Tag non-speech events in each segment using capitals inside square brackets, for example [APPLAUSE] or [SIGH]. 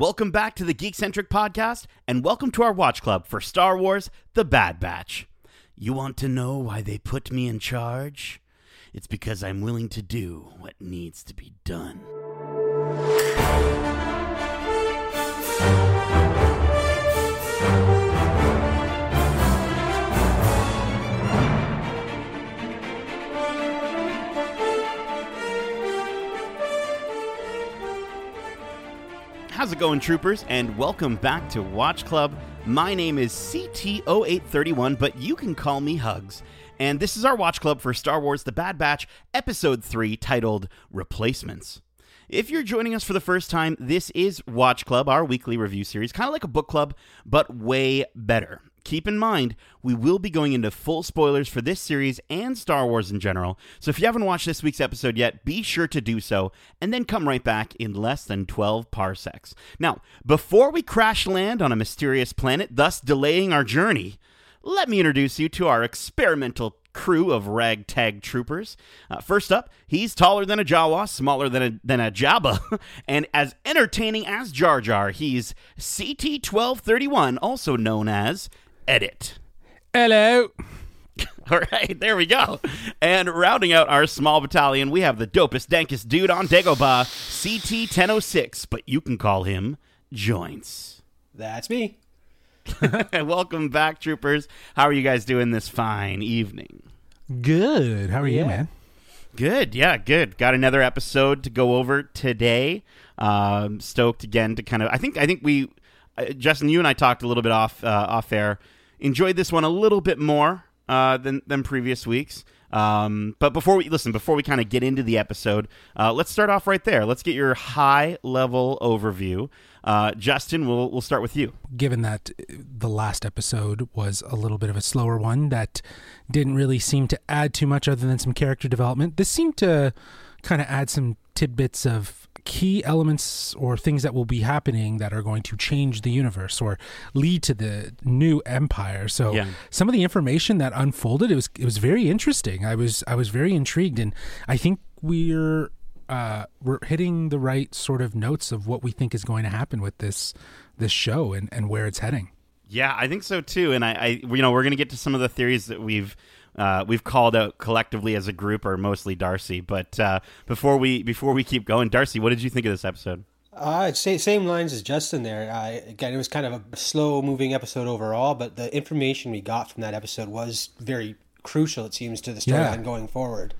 Welcome back to the Geekcentric Podcast, and welcome to our watch club for Star Wars The Bad Batch. You want to know why they put me in charge? It's because I'm willing to do what needs to be done. How's it going, troopers? And welcome back to Watch Club. My name is CT0831, but you can call me Hugs. And this is our Watch Club for Star Wars The Bad Batch, Episode 3, titled Replacements. If you're joining us for the first time, this is Watch Club, our weekly review series, kind of like a book club, but way better. Keep in mind, we will be going into full spoilers for this series and Star Wars in general, so if you haven't watched this week's episode yet, be sure to do so, and then come right back in less than 12 parsecs. Now, before we crash land on a mysterious planet, thus delaying our journey, let me introduce you to our experimental crew of ragtag troopers. Uh, first up, he's taller than a Jawa, smaller than a, than a Jabba, [LAUGHS] and as entertaining as Jar Jar. He's CT1231, also known as Edit. Hello. [LAUGHS] All right, there we go. And rounding out our small battalion, we have the dopest, dankest dude on Dagobah, CT1006, but you can call him Joints. That's me. [LAUGHS] Welcome back, troopers. How are you guys doing this fine evening? Good. How are you, man? Good, yeah, good. Got another episode to go over today. Um, stoked again to kind of. I think. I think we, Justin, you and I talked a little bit off uh, off air. Enjoyed this one a little bit more uh, than than previous weeks. Um, but before we listen, before we kind of get into the episode, uh, let's start off right there. Let's get your high level overview. Uh, Justin, we'll we'll start with you. Given that uh, the last episode was a little bit of a slower one that didn't really seem to add too much other than some character development, this seemed to kind of add some tidbits of key elements or things that will be happening that are going to change the universe or lead to the new empire. So Yeah. some of the information that unfolded it was it was very interesting. I was I was very intrigued and I think we're uh, we're hitting the right sort of notes of what we think is going to happen with this this show and, and where it's heading. Yeah, I think so too. And I, I you know, we're going to get to some of the theories that we've uh, we've called out collectively as a group, or mostly Darcy. But uh, before we before we keep going, Darcy, what did you think of this episode? Uh, sa- same lines as Justin there. Uh, again, it was kind of a slow moving episode overall, but the information we got from that episode was very crucial, it seems, to the storyline Yeah. going forward.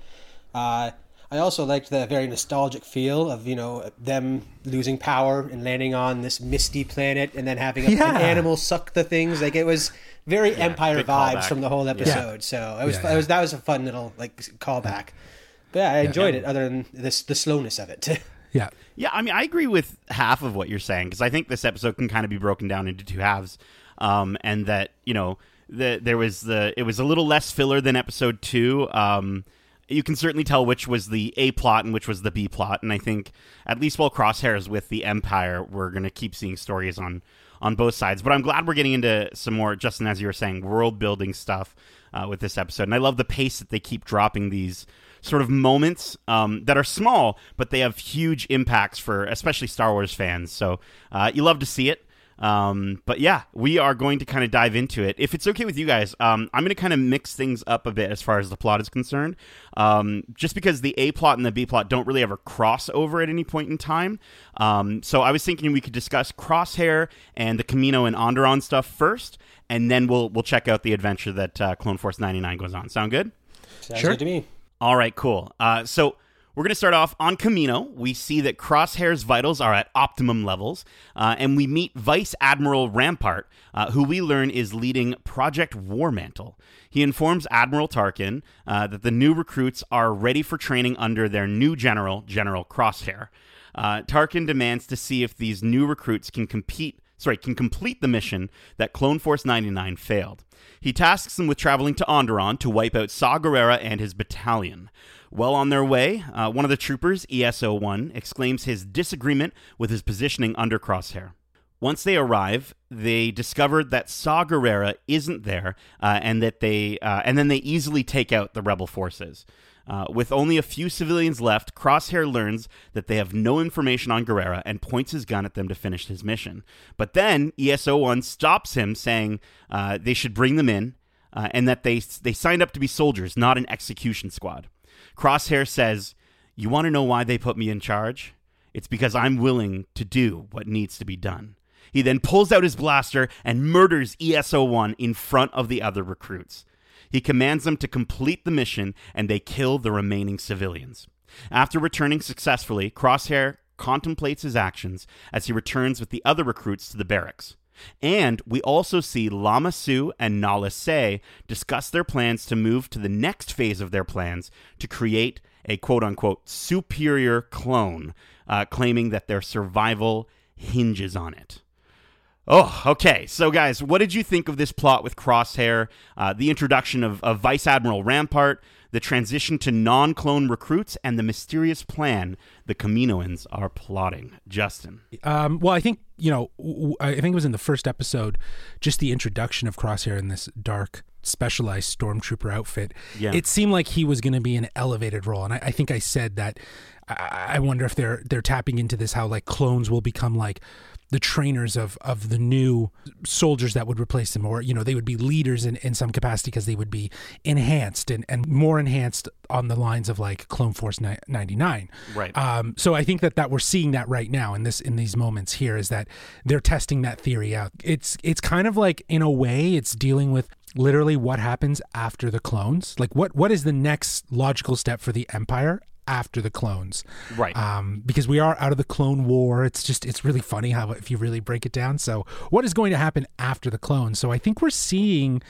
Uh, I also liked the very nostalgic feel of, you know, them losing power and landing on this misty planet and then having a, Yeah. an animal suck the things. Like, it was very Empire vibes callback. from the whole episode. So it was, Yeah, it was, that was a fun little, like, callback. But yeah, I enjoyed it other than this, the slowness of it. [LAUGHS] Yeah. Yeah, I mean, I agree with half of what you're saying because I think this episode can kind of be broken down into two halves, um, and that you know the there was the it was a little less filler than episode two. Um, you can certainly tell which was the A plot and which was the B plot, and I think at least while Crosshairs with the Empire, we're going to keep seeing stories on on both sides. But I'm glad we're getting into some more, Justin, as you were saying, world building stuff uh, with this episode, and I love the pace that they keep dropping these sort of moments um, that are small, but they have huge impacts for especially Star Wars fans. So uh, you love to see it. Um, but yeah, we are going to kind of dive into it. If it's okay with you guys, um, I'm going to kind of mix things up a bit as far as the plot is concerned. Um, just because the A plot and the B plot don't really ever cross over at any point in time. Um, so I was thinking we could discuss Crosshair and the Kamino and Onderon stuff first, and then we'll we'll check out the adventure that uh, Clone Force 99 goes on. Sound good? Sounds Sure. good to me. All right, cool. Uh, so we're going to start off on Kamino. We see that Crosshair's vitals are at optimum levels, uh, and we meet Vice Admiral Rampart, uh, who we learn is leading Project Warmantle. He informs Admiral Tarkin uh, that the new recruits are ready for training under their new general, General Crosshair. Uh, Tarkin demands to see if these new recruits can compete sorry, can complete the mission that Clone Force 99 failed. He tasks them with traveling to Onderon to wipe out Saw Gerrera and his battalion. Well on their way, uh, one of the troopers, ESO-1, exclaims his disagreement with his positioning under Crosshair. Once they arrive, they discover that Saw Gerrera isn't there, uh, and that they uh, and then they easily take out the rebel forces. Uh, with only a few civilians left, Crosshair learns that they have no information on Gerrera and points his gun at them to finish his mission. But then ESO 1 stops him, saying uh, they should bring them in uh, and that they, they signed up to be soldiers, not an execution squad. Crosshair says, You want to know why they put me in charge? It's because I'm willing to do what needs to be done. He then pulls out his blaster and murders ESO 1 in front of the other recruits. He commands them to complete the mission and they kill the remaining civilians. After returning successfully, Crosshair contemplates his actions as he returns with the other recruits to the barracks. And we also see Lama Su and Nala Se discuss their plans to move to the next phase of their plans to create a quote unquote superior clone, uh, claiming that their survival hinges on it. Oh, okay. So, guys, what did you think of this plot with Crosshair, uh, the introduction of, of Vice Admiral Rampart, the transition to non clone recruits, and the mysterious plan the Kaminoans are plotting? Justin. Um, well, I think, you know, I think it was in the first episode, just the introduction of Crosshair in this dark, specialized stormtrooper outfit. Yeah. It seemed like he was going to be an elevated role. And I, I think I said that I, I wonder if they're they're tapping into this, how like clones will become like the trainers of of the new soldiers that would replace them or you know they would be leaders in, in some capacity because they would be enhanced and, and more enhanced on the lines of like clone force 99 Right. um, so i think that that we're seeing that right now in this in these moments here is that they're testing that theory out. It's it's kind of like in a way it's dealing with literally what happens after the clones. Like what what is the next logical step for the empire after the clones. Right. um, because we are out of the clone war. It's just it's really funny how if you really break it down. So what is going to happen after the clones? So i think we're seeing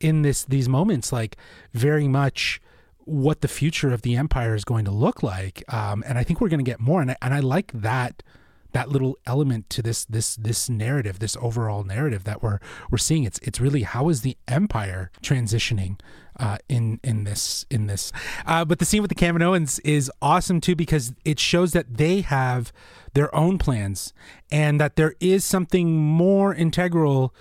in this these moments like very much what the future of the empire is going to look like. Um, and i think we're going to get more and I, and I like that that little element to this this this narrative this overall narrative that we're we're seeing. It's it's really how is the empire transitioning uh, in in this in this. Uh, but the scene with the Kaminoans is awesome too because it shows that they have their own plans and that there is something more integral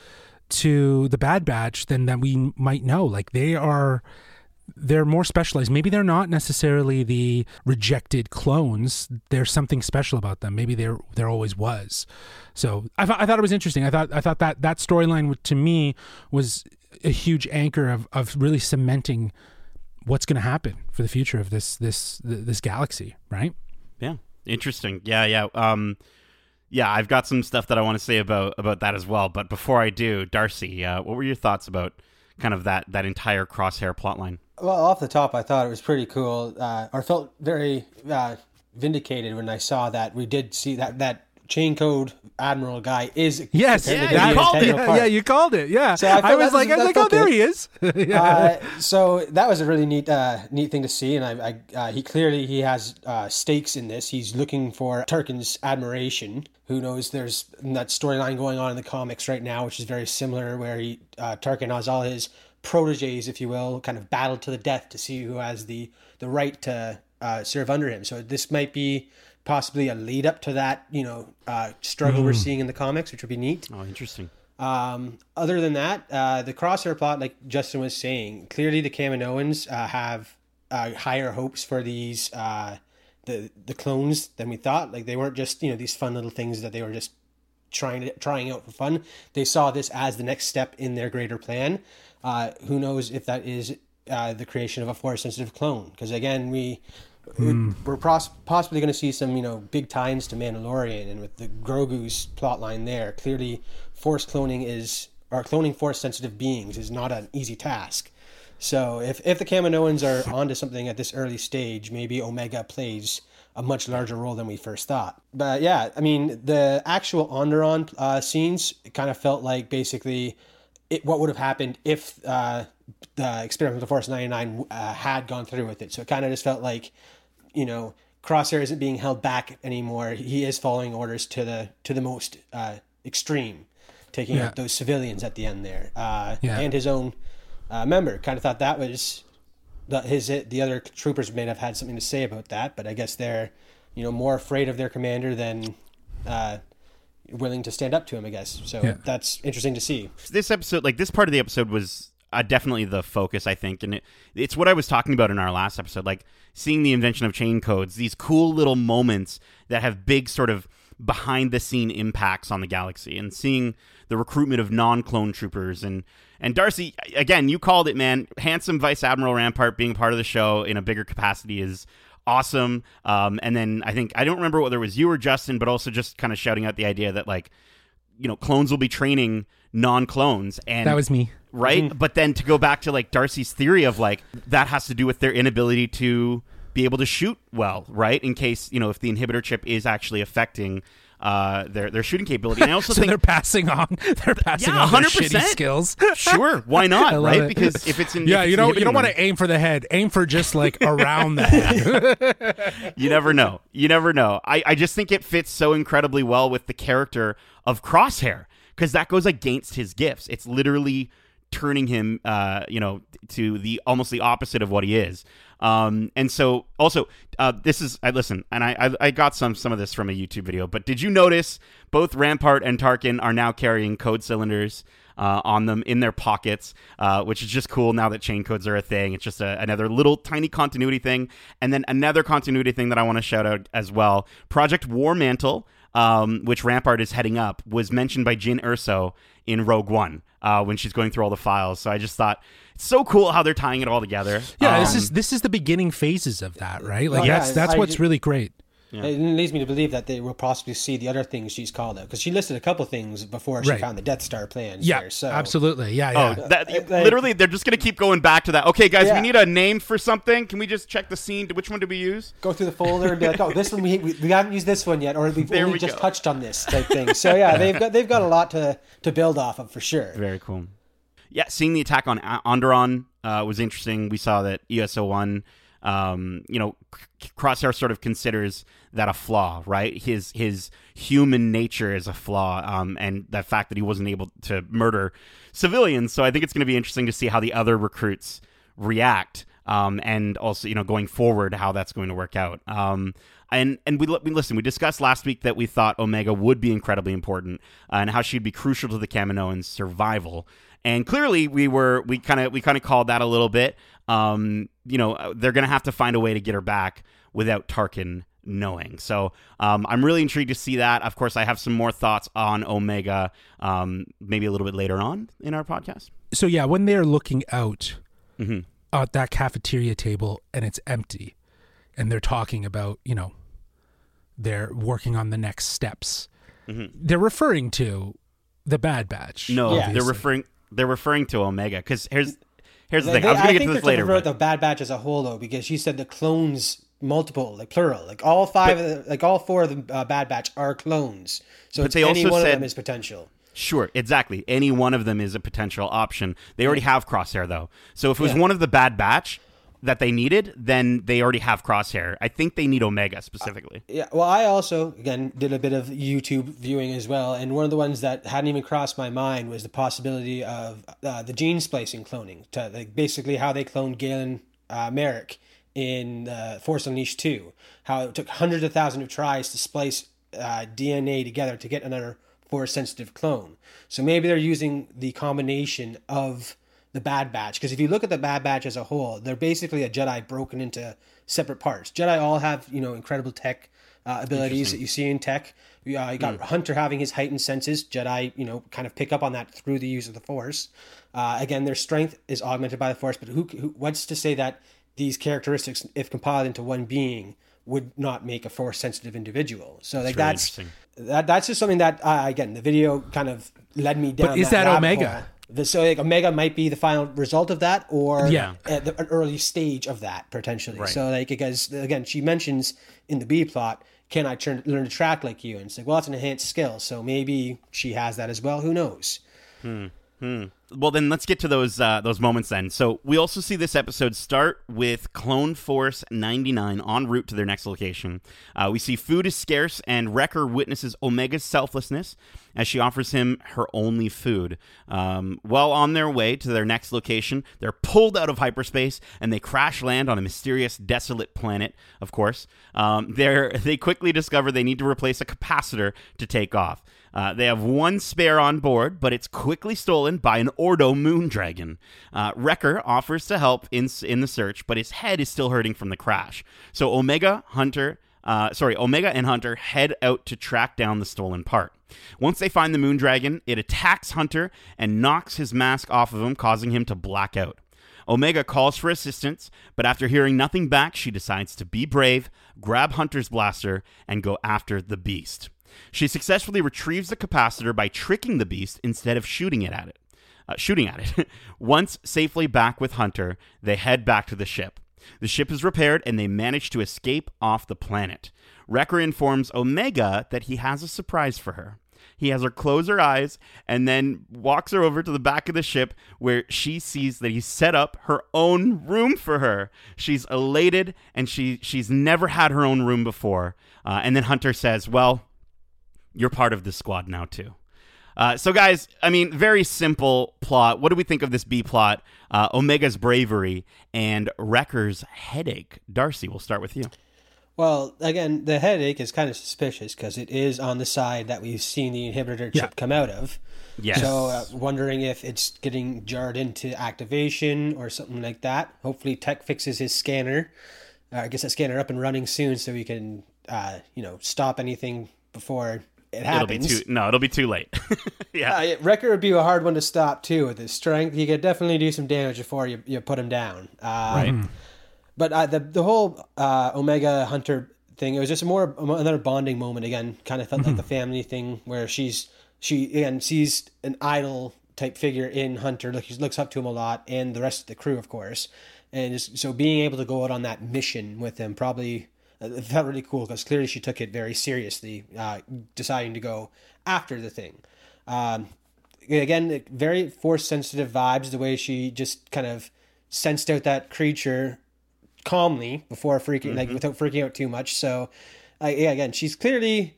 to the Bad Batch than that we might know. Like they are they're more specialized. Maybe they're not necessarily the rejected clones. There's something special about them. Maybe there there always was. So I thought I thought it was interesting. I thought I thought that that storyline to me was a huge anchor of of really cementing what's going to happen for the future of this this this galaxy. Right? Yeah, interesting. Yeah, yeah. Um, yeah, I've got some stuff that I want to say about about that as well. But before I do, Darcy, uh, what were your thoughts about kind of that that entire crosshair plotline? Well, off the top, I thought it was pretty cool. Uh, or felt very uh, vindicated when I saw that we did see that that chain code admiral guy is Yes. Yeah, you called it. Yeah, part. yeah, you called it. Yeah. So I I, was like, was- I was like, oh, there he is. [LAUGHS] yeah. Uh, so that was a really neat, uh, neat thing to see, and I, I uh, he clearly he has uh, stakes in this. He's looking for Tarkin's admiration. Who knows? There's that storyline going on in the comics right now, which is very similar, where he uh, Tarkin has all his proteges, if you will, kind of battle to the death to see who has the the right to uh, serve under him. So this might be possibly a lead up to that, you know, uh, struggle we're seeing in the comics, which would be neat. Oh, interesting. Um, other than that, uh, the crosshair plot, like Justin was saying, clearly the Kaminoans uh, have uh, higher hopes for these uh, the the clones than we thought. Like they weren't just you know these fun little things that they were just trying to trying out for fun. They saw this as the next step in their greater plan. Uh, who knows if that is uh, the creation of a force sensitive clone? Because again, we we're pos- possibly going to see some you know big ties to Mandalorian, and with the Grogu's plotline there, clearly force cloning is or cloning force sensitive beings is not an easy task. So if if the Kaminoans are onto something at this early stage, maybe Omega plays a much larger role than we first thought. But yeah, I mean the actual Onderon uh, scenes kind of felt like basically it, what would have happened if uh, the experiment of Force 99 uh, had gone through with it. So it kind of just felt like, you know, Crosshair isn't being held back anymore. He is following orders to the to the most uh, extreme, taking Yeah. out those civilians at the end there, uh, Yeah. and his own uh, member. Kind of thought that was the, his the other troopers may have had something to say about that, but I guess they're you know more afraid of their commander than uh, willing to stand up to him. I guess so. Yeah. That's interesting to see. This episode, like this part of the episode, was uh, definitely the focus, I think, and it, it's what I was talking about in our last episode, like seeing the invention of chain codes, these cool little moments that have big sort of behind the scene impacts on the galaxy, and seeing the recruitment of non clone troopers and and Darcy again, you called it, man. Handsome Vice Admiral Rampart being part of the show in a bigger capacity is awesome. Um, and then I think I don't remember whether it was you or Justin, but also just kind of shouting out the idea that like you know clones will be training non-clones and That was me. right Mm-hmm. but then to go back to like darcy's theory of like that has to do with their inability to be able to shoot well right in case you know if the inhibitor chip is actually affecting uh their their shooting capability and i also [LAUGHS] So think they're passing on. [LAUGHS] They're passing Yeah, on their 100%. shitty skills. [LAUGHS] sure why not I love right it. because if it's in yeah, if it's you don't you don't want to aim for the head. Aim for just like around the head. you never know. You never know. I, I just think it fits so incredibly well with the character of Crosshair because that goes against his gifts. It's literally turning him, uh, you know, to the almost the opposite of what he is. Um, and so also, uh, this is I listen, and I, I I got some some of this from a YouTube video. But did you notice both Rampart and Tarkin are now carrying code cylinders? uh, on them in their pockets, uh, which is just cool now that chain codes are a thing. It's just a, another little tiny continuity thing. And then another continuity thing that I want to shout out as well Project War Mantle. Um, which Rampart is heading up, was mentioned by Jyn Erso in Rogue One uh, when she's going through all the files. So I just thought it's so cool how they're tying it all together. Yeah, this Um, is this is the beginning phases of that, right? Like Oh, yeah, that's that's I what's ju- really great. It leads me to believe that they will possibly see the other things she's called out because she listed a couple things before she Right. found the Death Star plans. Yeah, there, so absolutely. Yeah, Oh, yeah. that, Like- literally, they're just going to keep going back to that. Okay, guys, we need a name for something. Can we just check the scene? Which one did we use? go through the folder and be like, "Oh, this one we, we, we haven't used this one yet, or we've There only we just go. touched on this type thing." So yeah, they've got they've got a lot to to build off of for sure. Very cool. Yeah, seeing the attack on A- Onderon uh, was interesting. We saw that ESO one, um, you know, Crosshair sort of considers that a flaw, right? His his human nature is a flaw, um, and the fact that he wasn't able to murder civilians. So I think it's going to be interesting to see how the other recruits react, um, and also you know going forward how that's going to work out. Um, and and we, we listen. We discussed last week that we thought Omega would be incredibly important uh, and how she'd be crucial to the Kaminoans' survival. And clearly, we were we kind of we kind of called that a little bit. Um, you know, they're going to have to find a way to get her back without Tarkin knowing. So um, I'm really intrigued to see that. Of course, I have some more thoughts on Omega, um, maybe a little bit later on in our podcast. so yeah, when they're looking out Mhm. at that cafeteria table and it's empty, and they're talking about you know, they're working on the next steps. They're referring to the Bad Batch. Mm-hmm. No, Yeah. they're referring they're referring to Omega because here's here's the They- thing. I was going to get to this later. but- the Bad Batch as a whole though, because you said the clones multiple, like plural, like all five, of the, like all four of the uh, Bad Batch are clones. So it's they any also one said- of them is potential. Sure, exactly. Any one of them is a potential option. They already have Crosshair though. So if it was Yeah. one of the Bad Batch that they needed, then they already have Crosshair. I think they need Omega specifically. Yeah, well, I also again did a bit of YouTube viewing as well, and one of the ones that hadn't even crossed my mind was the possibility of uh, the gene splicing cloning, to like basically how they cloned Galen uh, Marek in uh, Force Unleashed two, how it took hundreds of thousands of tries to splice uh, DNA together to get another Force sensitive clone. So maybe they're using the combination of the Bad Batch because if you look at the Bad Batch as a whole, they're basically a Jedi broken into separate parts. Jedi all have you know incredible tech uh, abilities that you see in tech. You, uh, you got Hunter having his heightened senses. Jedi, you know, kind of pick up on that through the use of the Force. Uh, again, their strength is augmented by the Force, but who, who what's to say that these characteristics, if compiled into one being, would not make a Force sensitive individual? So like that's interesting. that that's just something that uh, again the video kind of led me down. But is that rabbit Omega? hole. The- So like Omega might be the final result of that, or Yeah. at the, an early stage of that potentially. Right. So like because again she mentions in the B plot, can I turn, learn to track like you? And it's like well, it's an enhanced skill, so maybe she has that as well. Who knows? Hmm. Well, then let's get to those uh, those moments then. So we also see this episode start with Clone Force 99 en route to their next location. Uh, we see food is scarce, and Wrecker witnesses Omega's selflessness as she offers him her only food. Um, while on their way to their next location, they're pulled out of hyperspace and they crash land on a mysterious, desolate planet. Of course, um, [LAUGHS] they quickly discover they need to replace a capacitor to take off. Uh, they have one spare on board, but it's quickly stolen by an Ordo moon dragon. Uh, Wrecker offers to help in, in the search, but his head is still hurting from the crash. So Omega, Hunter, uh, sorry, Omega and Hunter head out to track down the stolen part. Once they find the moon dragon, it attacks Hunter and knocks his mask off of him, causing him to black out. Omega calls for assistance, but after hearing nothing back, she decides to be brave, grab Hunter's blaster, and go after the beast. She successfully retrieves the capacitor by tricking the beast instead of shooting it at it. Uh, shooting at it. [LAUGHS] Once safely back with Hunter, they head back to the ship. The ship is repaired and they manage to escape off the planet. Wrecker informs Omega that he has a surprise for her. He has her close her eyes and then walks her over to the back of the ship where she sees that he set up her own room for her. She's elated and she she's never had her own room before. Uh, and then Hunter says, "Well, you're part of the squad now too." Uh, so, guys, I mean, very simple plot. What do we think of this B plot? Uh, Omega's bravery and Wrecker's headache. Darcy, we'll start with you. Well, again, the headache is kind of suspicious because it is on the side that we've seen the inhibitor chip Yeah. come out of. Yes. So, uh, wondering if it's getting jarred into activation or something like that. Hopefully, Tech fixes his scanner. Uh, guess that scanner up and running soon, so we can, uh, you know, stop anything before it happens. It'll be too no, it'll be too late. [LAUGHS] yeah. Uh, Wrecker would be a hard one to stop too. With his strength, he could definitely do some damage before you, you put him down. Uh, right. But uh, the the whole uh, Omega Hunter thing, it was just more another bonding moment. Again, kind of felt like the family thing where she's she again sees an idol type figure in Hunter. Like she looks up to him a lot, and the rest of the crew, of course. And just, so being able to go out on that mission with him probably uh, it felt really cool because clearly she took it very seriously, uh, deciding to go after the thing. Um, again, very force sensitive vibes. The way she just kind of sensed out that creature calmly before freaking, like without freaking out too much. So, uh, yeah, again, she's clearly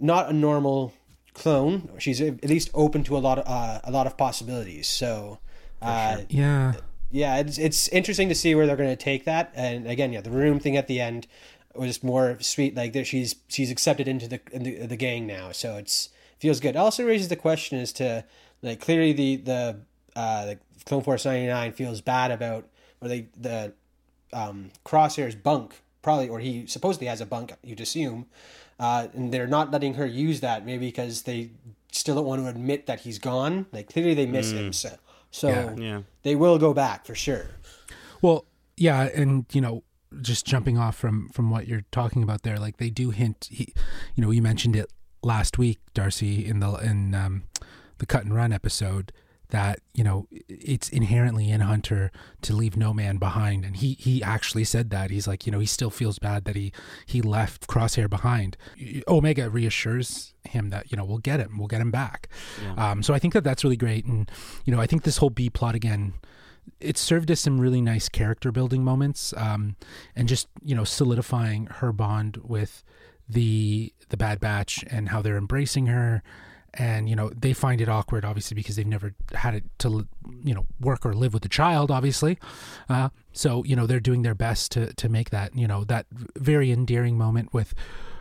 not a normal clone. She's at least open to a lot of uh, a lot of possibilities. So, uh, Yeah. yeah, it's it's interesting to see where they're going to take that. And again, yeah, the room thing at the end was more sweet. Like that, she's she's accepted into the into the gang now, so it's feels good. It also raises the question as to like clearly the the uh, the Clone Force ninety nine feels bad about or they the um, Crosshair's bunk probably or he supposedly has a bunk you'd assume, uh, and they're not letting her use that maybe because they still don't want to admit that he's gone. Like clearly they miss him, so so Yeah. Yeah. they will go back for sure. Well, yeah, and you know, just jumping off from from what you're talking about there, like they do hint. He, you know, you mentioned it last week, Darcy, in the in um, the cut and run episode that you know it's inherently in Hunter to leave no man behind, and he he actually said that. He's like you know he still feels bad that he he left Crosshair behind. Omega reassures him that you know we'll get him, we'll get him back. Um, so I think that that's really great, and you know I think this whole B plot again it served as some really nice character building moments um, and just you know solidifying her bond with the the bad batch and how they're embracing her and you know they find it awkward obviously because they've never had it to you know work or live with a child obviously. Uh, so you know they're doing their best to to make that you know that very endearing moment with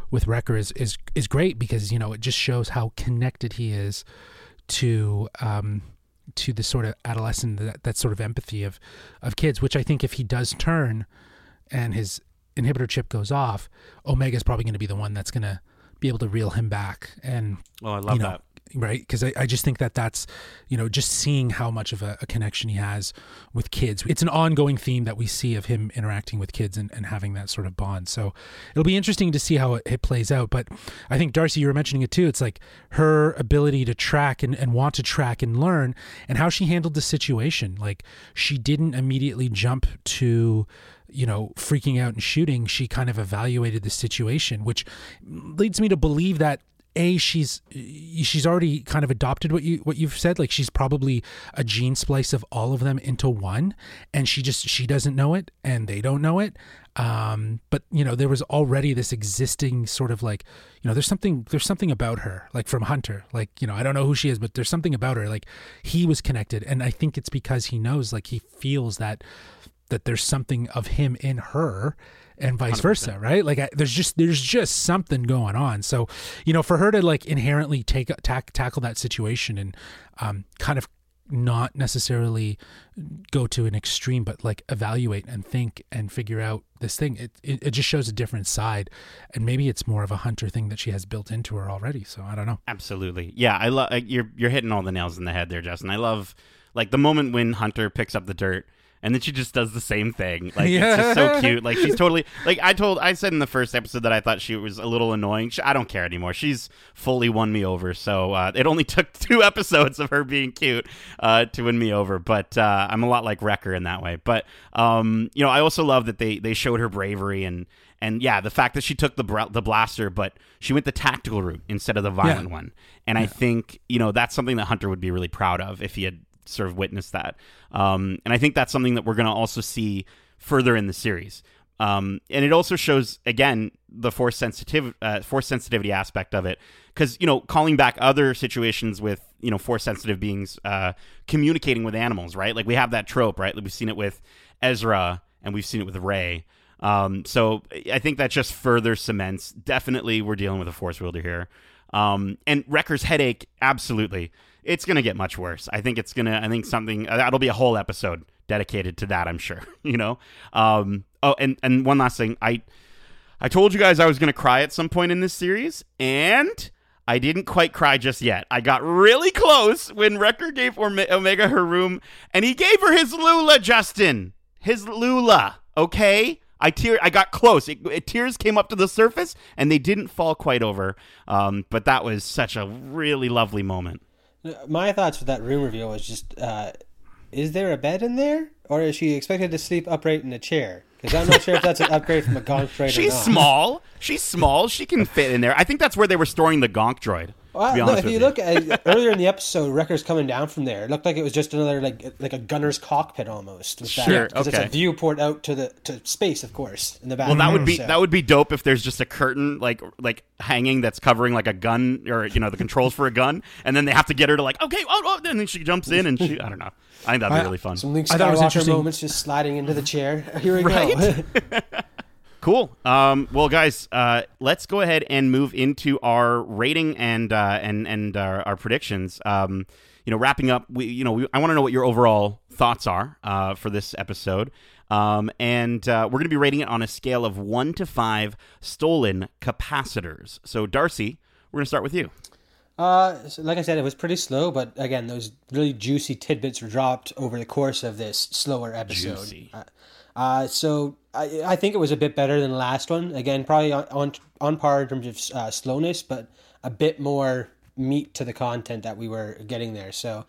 with Wrecker is is is great because you know it just shows how connected he is to um to the sort of adolescent that, that sort of empathy of of kids which i think if he does turn and his inhibitor chip goes off omega's probably going to be the one that's going to be able to reel him back and Oh, I love you know, that. right? Because I, I just think that that's you know just seeing how much of a, a connection he has with kids. It's an ongoing theme that we see of him interacting with kids and, and having that sort of bond. So it'll be interesting to see how it, it plays out. But i think darcy you were mentioning it too. It's like her ability to track and, and want to track and learn and how she handled the situation. Like she didn't immediately jump to you know, freaking out and shooting, she kind of evaluated the situation, which leads me to believe that a she's she's already kind of adopted what you what you've said. Like she's probably a gene splice of all of them into one and she just she doesn't know it and they don't know it. Um but you know there was already this existing sort of like you know there's something there's something about her like from hunter. Like you know i don't know who she is but there's something about her. Like he was connected and i think it's because he knows like he feels that that there's something of him in her and vice versa, right? Like I, there's just there's just something going on. So, you know, for her to like inherently take tack, tackle that situation and um, kind of not necessarily go to an extreme, but like evaluate and think and figure out this thing. It, it, it just shows a different side, and maybe it's more of a hunter thing that she has built into her already. So I don't know. Absolutely, yeah. I love you're you're hitting all the nails in the head there, Justin. I love like the moment when Hunter picks up the dirt and then she just does the same thing. [LAUGHS] Like yeah. it's just so cute. Like she's totally [LAUGHS] like I told I said in the first episode that I thought she was a little annoying. She, I don't care anymore. She's fully won me over. So uh, it only [LAUGHS] took two episodes of her being cute uh, to win me over. But uh, I'm a lot like Wrecker in that way. But um, you know, I also love that they they showed her bravery and and yeah, the fact that she took the the blaster, but she went the tactical route instead of the violent yeah. one. And yeah. I think you know that's something that Hunter would be really proud of if he had sort of witnessed that. Um, and I think that's something that we're going to also see further in the series. Um, and it also shows again the force sensitive uh, force sensitivity aspect of it. Because you know calling back other situations with you know force sensitive beings uh, communicating with animals right? Like we have that trope right? Like we've seen it with Ezra and we've seen it with Rey. Um, so I think that just further cements definitely we're dealing with a force wielder here. Um, and Wrecker's headache absolutely it's going to get much worse. I think it's going to, I think something, uh, that'll be a whole episode dedicated to that, I'm sure, [LAUGHS] you know? Um, oh, and, and one last thing. I, I told you guys I was going to cry at some point in this series, and I didn't quite cry just yet. I got really close when Wrecker gave Omega her room, and he gave her his Lula, Justin. His Lula, okay? I tear. I got close. It, it, tears came up to the surface, and they didn't fall quite over. Um, but that was such a really lovely moment. My thoughts with that room reveal was just: uh, is there a bed in there, or is she expected to sleep upright in a chair? Because I'm not sure if that's an upgrade from a gonk droid. She's small. She's small. She can fit in there. I think that's where they were storing the gonk droid. Well, no, if you, you, look at earlier in the episode, Wrecker's coming down from there. It looked like it was just another like like a gunner's cockpit almost. With sure, because okay. it's a viewport out to the to space, of course, in the back. Well, that would be so. that would be dope if there's just a curtain like like hanging that's covering like a gun or you know the controls for a gun, and then they have to get her to like okay, oh, oh and then she jumps in and she I don't know. I think that'd be I, really fun. Some Luke Skywalker moments just sliding into the chair. [LAUGHS] Here we right? go. [LAUGHS] Cool. Um, well, guys, uh, let's go ahead and move into our rating and uh, and and our, our predictions. Um, you know, wrapping up, we you know we, I want to know what your overall thoughts are uh, for this episode, um, and uh, we're going to be rating it on a scale of one to five stolen capacitors. So, Darcy, we're going to start with you. Uh, so like I said, it was pretty slow, but again, those really juicy tidbits were dropped over the course of this slower episode. Juicy. Uh, uh, so I, I think it was a bit better than the last one. Again, probably on on, on par in terms of uh, slowness, but a bit more meat to the content that we were getting there. So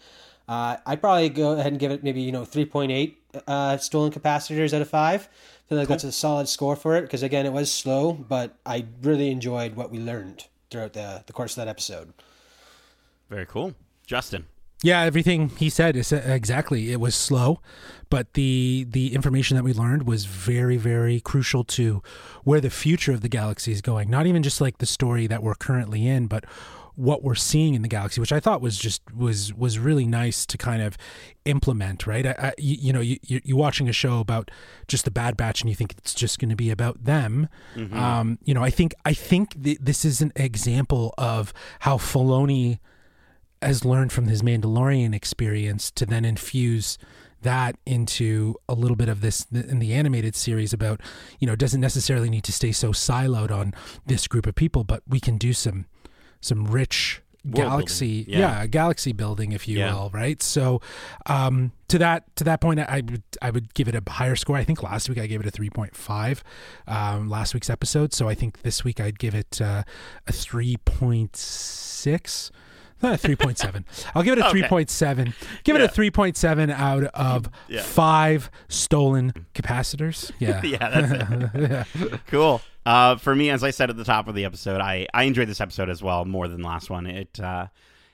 uh, I'd probably go ahead and give it maybe you know three point eight uh, stolen capacitors out of five. I feel like cool. that's a solid score for it because again, it was slow, but I really enjoyed what we learned throughout the the course of that episode. Very cool, Justin. Yeah, everything he said is uh, exactly. It was slow, but the the information that we learned was very very crucial to where the future of the galaxy is going. Not even just like the story that we're currently in, but what we're seeing in the galaxy, which I thought was just was was really nice to kind of implement. Right, I, I, you, you, know, you you're watching a show about just the Bad Batch, and you think it's just going to be about them. Mm-hmm. Um, you know, I think I think th- this is an example of how Filoni has learned from his Mandalorian experience to then infuse that into a little bit of this in the animated series about you know doesn't necessarily need to stay so siloed on this group of people but we can do some some rich World galaxy yeah. yeah. galaxy building if you yeah. will right so um to that to that point i would i would give it a higher score i think last week i gave it a 3.5 um last week's episode so i think this week i'd give it uh, a 3.6 uh, 3.7. I'll give it a okay. 3.7. Give yeah. it a 3.7 out of yeah. five stolen capacitors. [LAUGHS] Yeah. yeah, [LAUGHS] yeah. Cool. Uh, for me, as I said at the top of the episode, I, I enjoyed this episode as well more than the last one. It uh,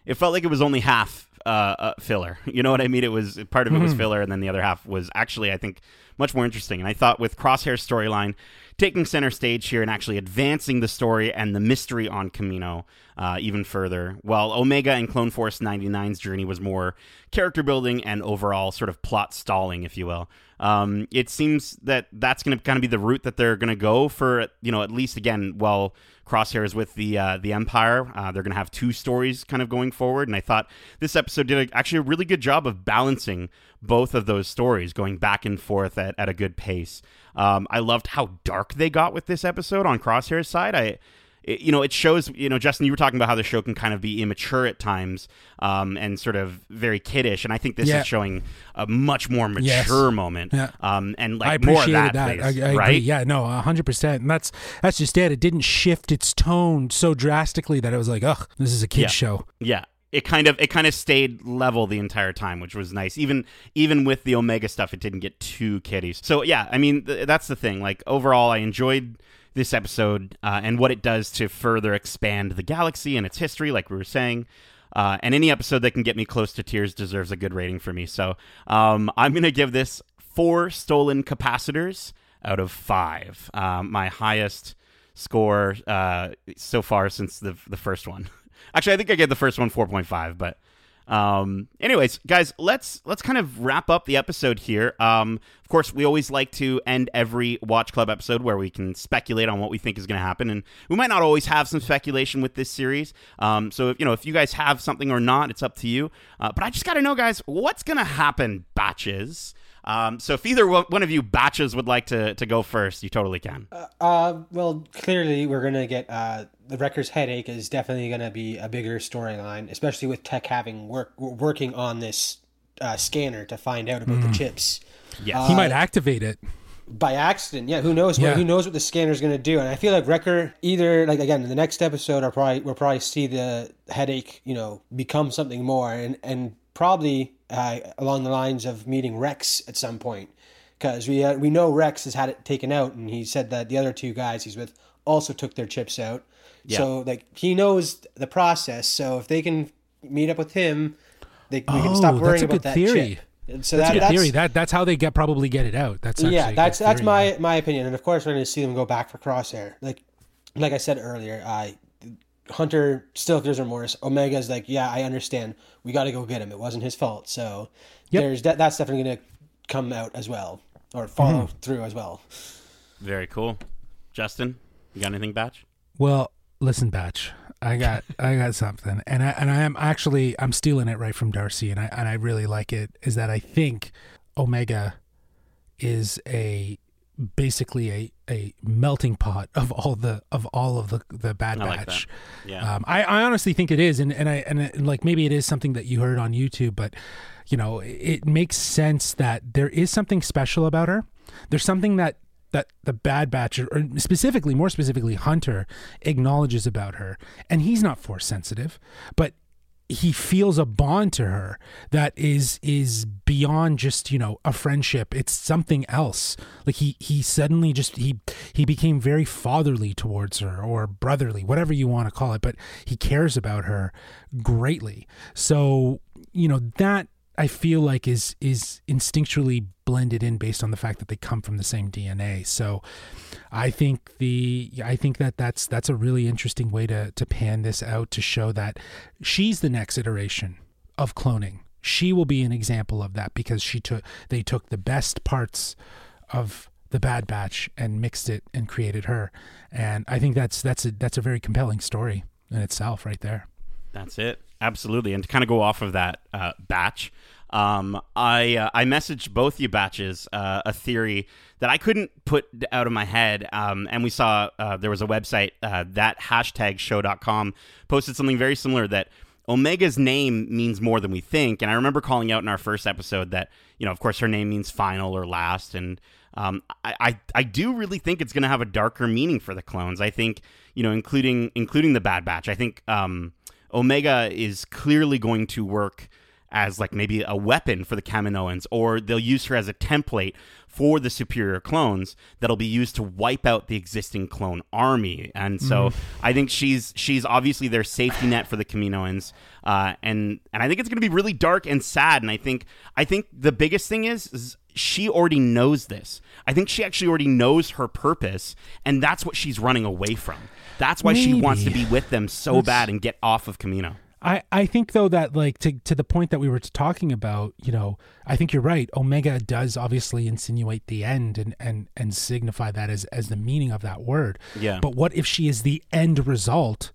it felt like it was only half uh, uh filler. [LAUGHS] You know what I mean? It was part of it was mm-hmm. filler, and then the other half was actually, I think, much more interesting. And I thought with Crosshair's storyline taking center stage here and actually advancing the story and the mystery on Kamino, uh, even further. While Omega and Clone Force 99's journey was more character building and overall sort of plot stalling, if you will. Um, it seems that that's going to kind of be the route that they're going to go for, you know, at least again, while Crosshair is with the uh, the Empire, uh, they're going to have two stories kind of going forward. And I thought this episode did a, actually a really good job of balancing both of those stories, going back and forth at, at a good pace. Um, I loved how dark they got with this episode on Crosshair's side. I it, you know, it shows, you know, Justin, you were talking about how the show can kind of be immature at times um, and sort of very kiddish. And I think this Yeah. is showing a much more mature Yes. moment. Yeah. Um, and I like more of that, that. please, I, I right? agree. Yeah, no, hundred percent. And that's that's just it. It didn't shift its tone so drastically that it was like, ugh, this is a kids Yeah. show. Yeah. It kind of it kind of stayed level the entire time, which was nice. Even even with the Omega stuff, it didn't get too kiddies. So yeah, I mean th- that's the thing. Like overall, I enjoyed this episode uh, and what it does to further expand the galaxy and its history, like we were saying. Uh, and any episode that can get me close to tears deserves a good rating for me. So um, I'm gonna give this four stolen capacitors out of five. Um, my highest score uh, so far since the the first one. [LAUGHS] Actually, I think I gave the first one 4.5, but um anyways guys let's let's kind of wrap up the episode here. Um of course we always like to end every watch club episode where we can speculate on what we think is going to happen and we might not always have some speculation with this series. Um so if you know if you guys have something or not it's up to you. Uh, but i just gotta know guys what's gonna happen batches um so if either one one of you batches would like to to go first you totally can Uh, well, clearly we're gonna get uh, the Wrecker's headache is definitely gonna be a bigger storyline, especially with Tech having work working on this uh, scanner to find out about the chips yes He might activate it. by accident. Yeah, who knows? Yeah. What, who knows what the scanner's gonna do? And I feel like Wrecker either like again in the next episode, I'll probably we'll probably see the headache, you know, become something more, and and probably uh, along the lines of meeting Rex at some point. Because we uh, we know Rex has had it taken out, and he said that the other two guys he's with also took their chips out. Yeah. So like he knows the process. So if they can meet up with him, they we can Oh, stop that's worrying about that theory. chip. And so That's that, a good that's theory. That that's how they get probably get it out. That's yeah, that's that's theory, my my opinion. And of course, we're going to see them go back for Crosshair. Like like I said earlier, I Hunter still feels remorse. Omega's like, yeah, I understand. We got to go get him. It wasn't his fault. So Yep. there's that. That's definitely going to come out as well or follow Mm-hmm. through as well. very cool justin you got anything batch Well, listen, Batch. I got [LAUGHS] I got something, and I and I am actually I'm stealing it right from Darcy, and I and I really like it. Is that I think Omega is a basically a a melting pot of all the of all of the the Bad I Batch. that. Yeah. Um, I, I honestly think it is, and and I and, and like maybe it is something that you heard on YouTube, but you know, it makes sense that there is something special about her. There's something that that the Bad Batch, or specifically, more specifically, Hunter acknowledges about her, and he's not force sensitive, but he feels a bond to her that is is beyond just you know a friendship. It's something else. Like he he suddenly just he he became very fatherly towards her or brotherly whatever you want to call it but he cares about her greatly. So you know that I feel like is is instinctually blended in based on the fact that they come from the same DNA. So I think the I think that that's that's a really interesting way to to pan this out to show that she's the next iteration of cloning. She will be an example of that because she took they took the best parts of the Bad Batch and mixed it and created her. And I think that's that's a that's a very compelling story in itself right there. That's it. Absolutely. And to kind of go off of that uh, batch, um, I uh, I messaged both you batches uh, a theory that I couldn't put out of my head. Um, and we saw uh, there was a website uh, that hashtag show.com posted something very similar that Omega's name means more than we think. And I remember calling out in our first episode that, you know, of course, her name means final or last. And um, I, I, I do really think it's going to have a darker meaning for the clones. I think, you know, including including the Bad Batch. I think um, Omega is clearly going to work as like maybe a weapon for the Kaminoans, or they'll use her as a template for the superior clones that'll be used to wipe out the existing clone army. And so I think she's she's obviously their safety net for the Kaminoans, uh, and and I think it's going to be really dark and sad. And I think I think the biggest thing is, is she already knows this. I think she actually already knows her purpose, and that's what she's running away from. That's why she wants to be with them so bad and get off of Kamino. I, I think though that like to to the point that we were talking about, you know, I think you're right. Omega does obviously insinuate the end and and and signify that as as the meaning of that word. Yeah. But what if she is the end result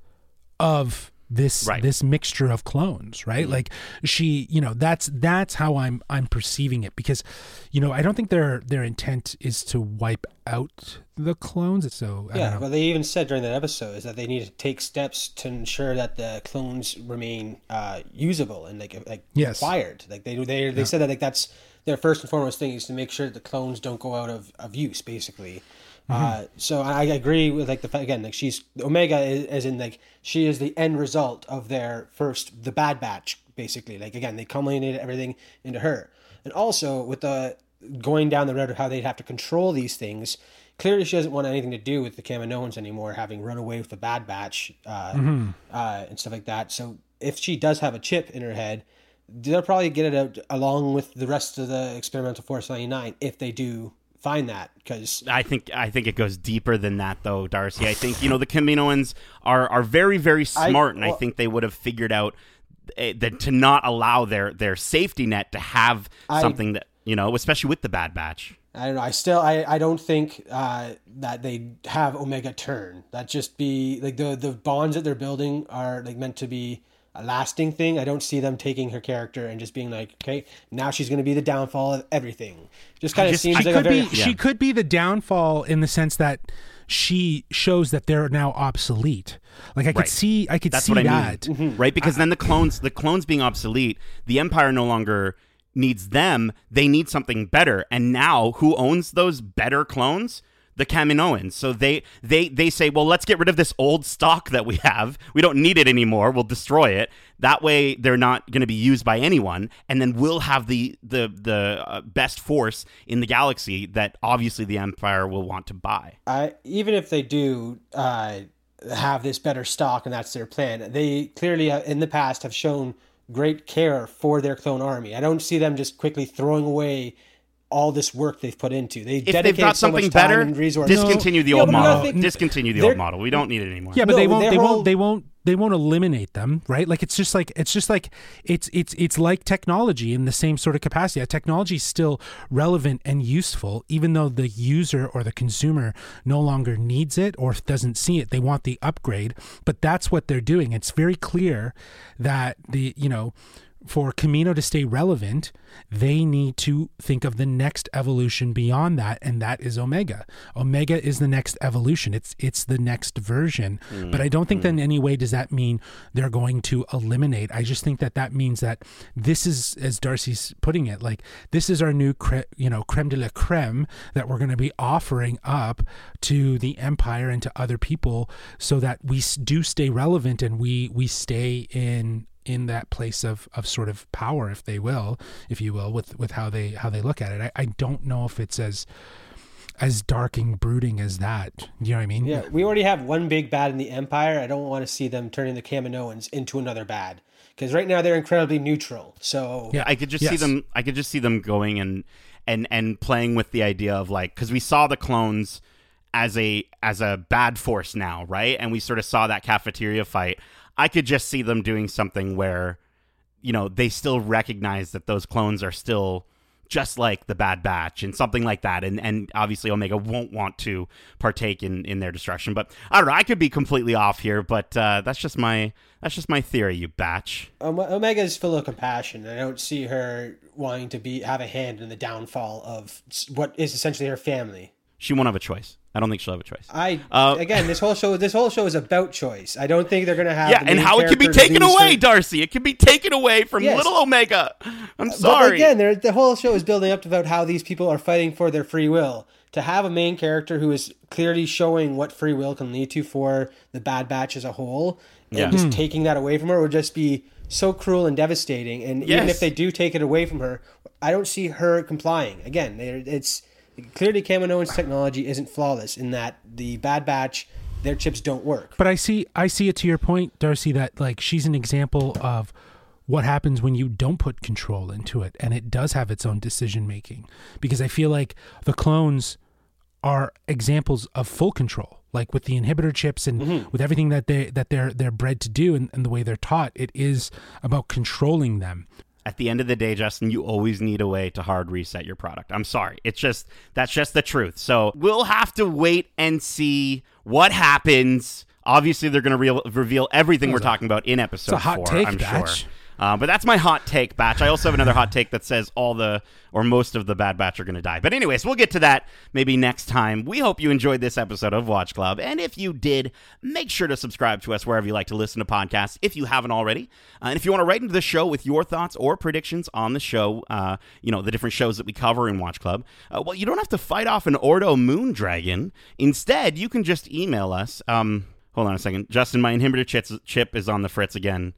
of this Right. this mixture of clones, right? Like she, you know, that's that's how I'm I'm perceiving it because you know, I don't think their their intent is to wipe out the clones. So I Yeah, don't well, they even said during that episode is that they need to take steps to ensure that the clones remain uh, usable and like like Yes. acquired. Like they they they said that like that's their first and foremost thing is to make sure that the clones don't go out of, of use, basically. Uh, so I, agree with like the fact again like she's Omega is, as in like she is the end result of their first the Bad Batch basically. Like again they culminated everything into her, and also with the going down the road of how they'd have to control these things. Clearly, she doesn't want anything to do with the Kaminoans anymore, having run away with the Bad Batch uh, uh, and stuff like that. So, if she does have a chip in her head, they'll probably get it out along with the rest of the experimental Force 99 if they do find that. Because I think I think it goes deeper than that, though, Darcy. I think you know the Kaminoans are are very very smart, and I think they would have figured out eh, that to not allow their their safety net to have I- something that you know, especially with the Bad Batch. I don't know. I still, I, I don't think uh, that they have Omega turn. That just be like the the bonds that they're building are like meant to be a lasting thing. I don't see them taking her character and just being like, okay, now she's going to be the downfall of everything. Just kind of seems I she like a could very be she could be the downfall in the sense that she shows that they're now obsolete. Like I could Right. see I could That's see what I that. mean, right? Because then the clones, the clones being obsolete, the Empire no longer needs them. They need something better. And now, who owns those better clones? The Kaminoans. So they they they say, well, let's get rid of this old stock that we have. We don't need it anymore. We'll destroy it. That way, they're not going to be used by anyone. And then we'll have the the the uh, best force in the galaxy that obviously the Empire will want to buy. I even if they do uh, have this better stock and that's their plan, they clearly uh, in the past have shown great care for their clone army. I don't see them just quickly throwing away all this work they've put into. They If dedicate they've got so much something time better, and resources. discontinue the No, old but model. think Discontinue the old model. We don't need it anymore. Yeah, but No, they won't they whole- won't they won't they won't eliminate them, right? Like it's just like it's just like it's it's it's like technology in the same sort of capacity. Technology is still relevant and useful even though the user or the consumer no longer needs it or doesn't see it. They want the upgrade, but that's what they're doing. It's very clear that the, you know, for Kamino to stay relevant, they need to think of the next evolution beyond that, and that is Omega. Omega is the next evolution. It's it's the next version. Mm-hmm. But I don't think that in mm-hmm. any way does that mean they're going to eliminate. I just think that that means that this is, as Darcy's putting it, like this is our new, cre- you know, creme de la creme that we're going to be offering up to the empire and to other people, so that we do stay relevant and we we stay in in that place of, of sort of power, if they will, if you will, with, with how they how they look at it. I, I don't know if it's as as dark and brooding as that. Do you know what I mean? Yeah, we already have one big bad in the Empire. I don't want to see them turning the Kaminoans into another bad because right now they're incredibly neutral. So Yeah. I could just see them. I could just see them going and and and playing with the idea of like because we saw the clones as a as a bad force now, right? And we sort of saw that cafeteria fight. I could just see them doing something where, you know, they still recognize that those clones are still just like the Bad Batch and something like that. And and obviously Omega won't want to partake in in their destruction. But I don't know. I could be completely off here, but uh, that's just my that's just my theory. You batch. Om- Omega is full of compassion. I don't see her wanting to be have a hand in the downfall of what is essentially her family. She won't have a choice. I don't think she'll have a choice. I Uh, again, this whole show, this whole show is about choice. I don't think they're gonna have yeah, and how it can be taken away, their- Darcy. It can be taken away from Yes. little Omega. I'm But sorry. again, the whole show is building up about how these people are fighting for their free will. To have a main character who is clearly showing what free will can lead to for the Bad Batch as a whole, and Yeah. just taking that away from her would just be so cruel and devastating. And even if they do take it away from her, I don't see her complying. Again, it's clearly Kaminoan's technology isn't flawless in that the Bad Batch, their chips don't work. But I see I see it to your point, Darcy, that like she's an example of what happens when you don't put control into it and it does have its own decision making. Because I feel like the clones are examples of full control. Like with the inhibitor chips and mm-hmm. with everything that they that they're they're bred to do and, and the way they're taught, it is about controlling them. At the end of the day, Justin, you always need a way to hard reset your product. I'm sorry. It's just that's just the truth. So we'll have to wait and see what happens. Obviously, they're going to re- reveal everything we're talking about in episode a hot four. take, I'm Batch. sure. Uh, but that's my hot take, Batch. I also have another hot take that says all the or most of the Bad Batch are going to die. But anyways, we'll get to that maybe next time. We hope you enjoyed this episode of Watch Club, and if you did, make sure to subscribe to us wherever you like to listen to podcasts if you haven't already. Uh, and if you want to write into the show with your thoughts or predictions on the show, uh, you know the different shows that we cover in Watch Club. Uh, well, you don't have to fight off an Ordo Moon Dragon. Instead, you can just email us. Um, hold on a second, Justin. My inhibitor chip, chip is on the fritz again.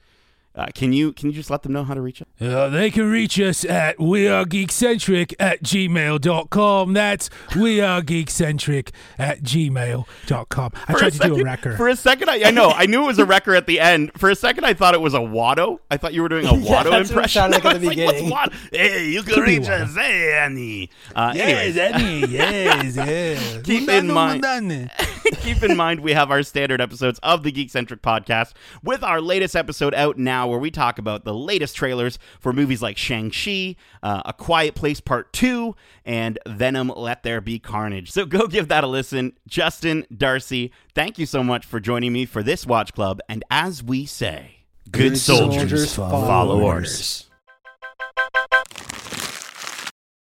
Uh, can you can you just let them know how to reach us? Uh, they can reach us at wearegeekcentric at gmail.com. That's wearegeekcentric at gmail.com. I For tried to second, do a record. For a second, I, I know I knew it was a wrecker at the end. For a second, I thought it was a Watto. I thought you were doing a [LAUGHS] Yeah, Watto that's what it impression. like at [LAUGHS] the beginning. Watto? Hey, you can Could reach us, hey, Annie. Uh, anyways, Annie, [LAUGHS] yes, yes. Keep in mind- keep in mind we have our standard episodes of the Geekcentric podcast with our latest episode out now where we talk about the latest trailers for movies like Shang-Chi, uh, A Quiet Place Part 2, and Venom Let There Be Carnage. So go give that a listen. Justin, Darcy, thank you so much for joining me for this Watch Club. And as we say, good, soldiers, follow orders.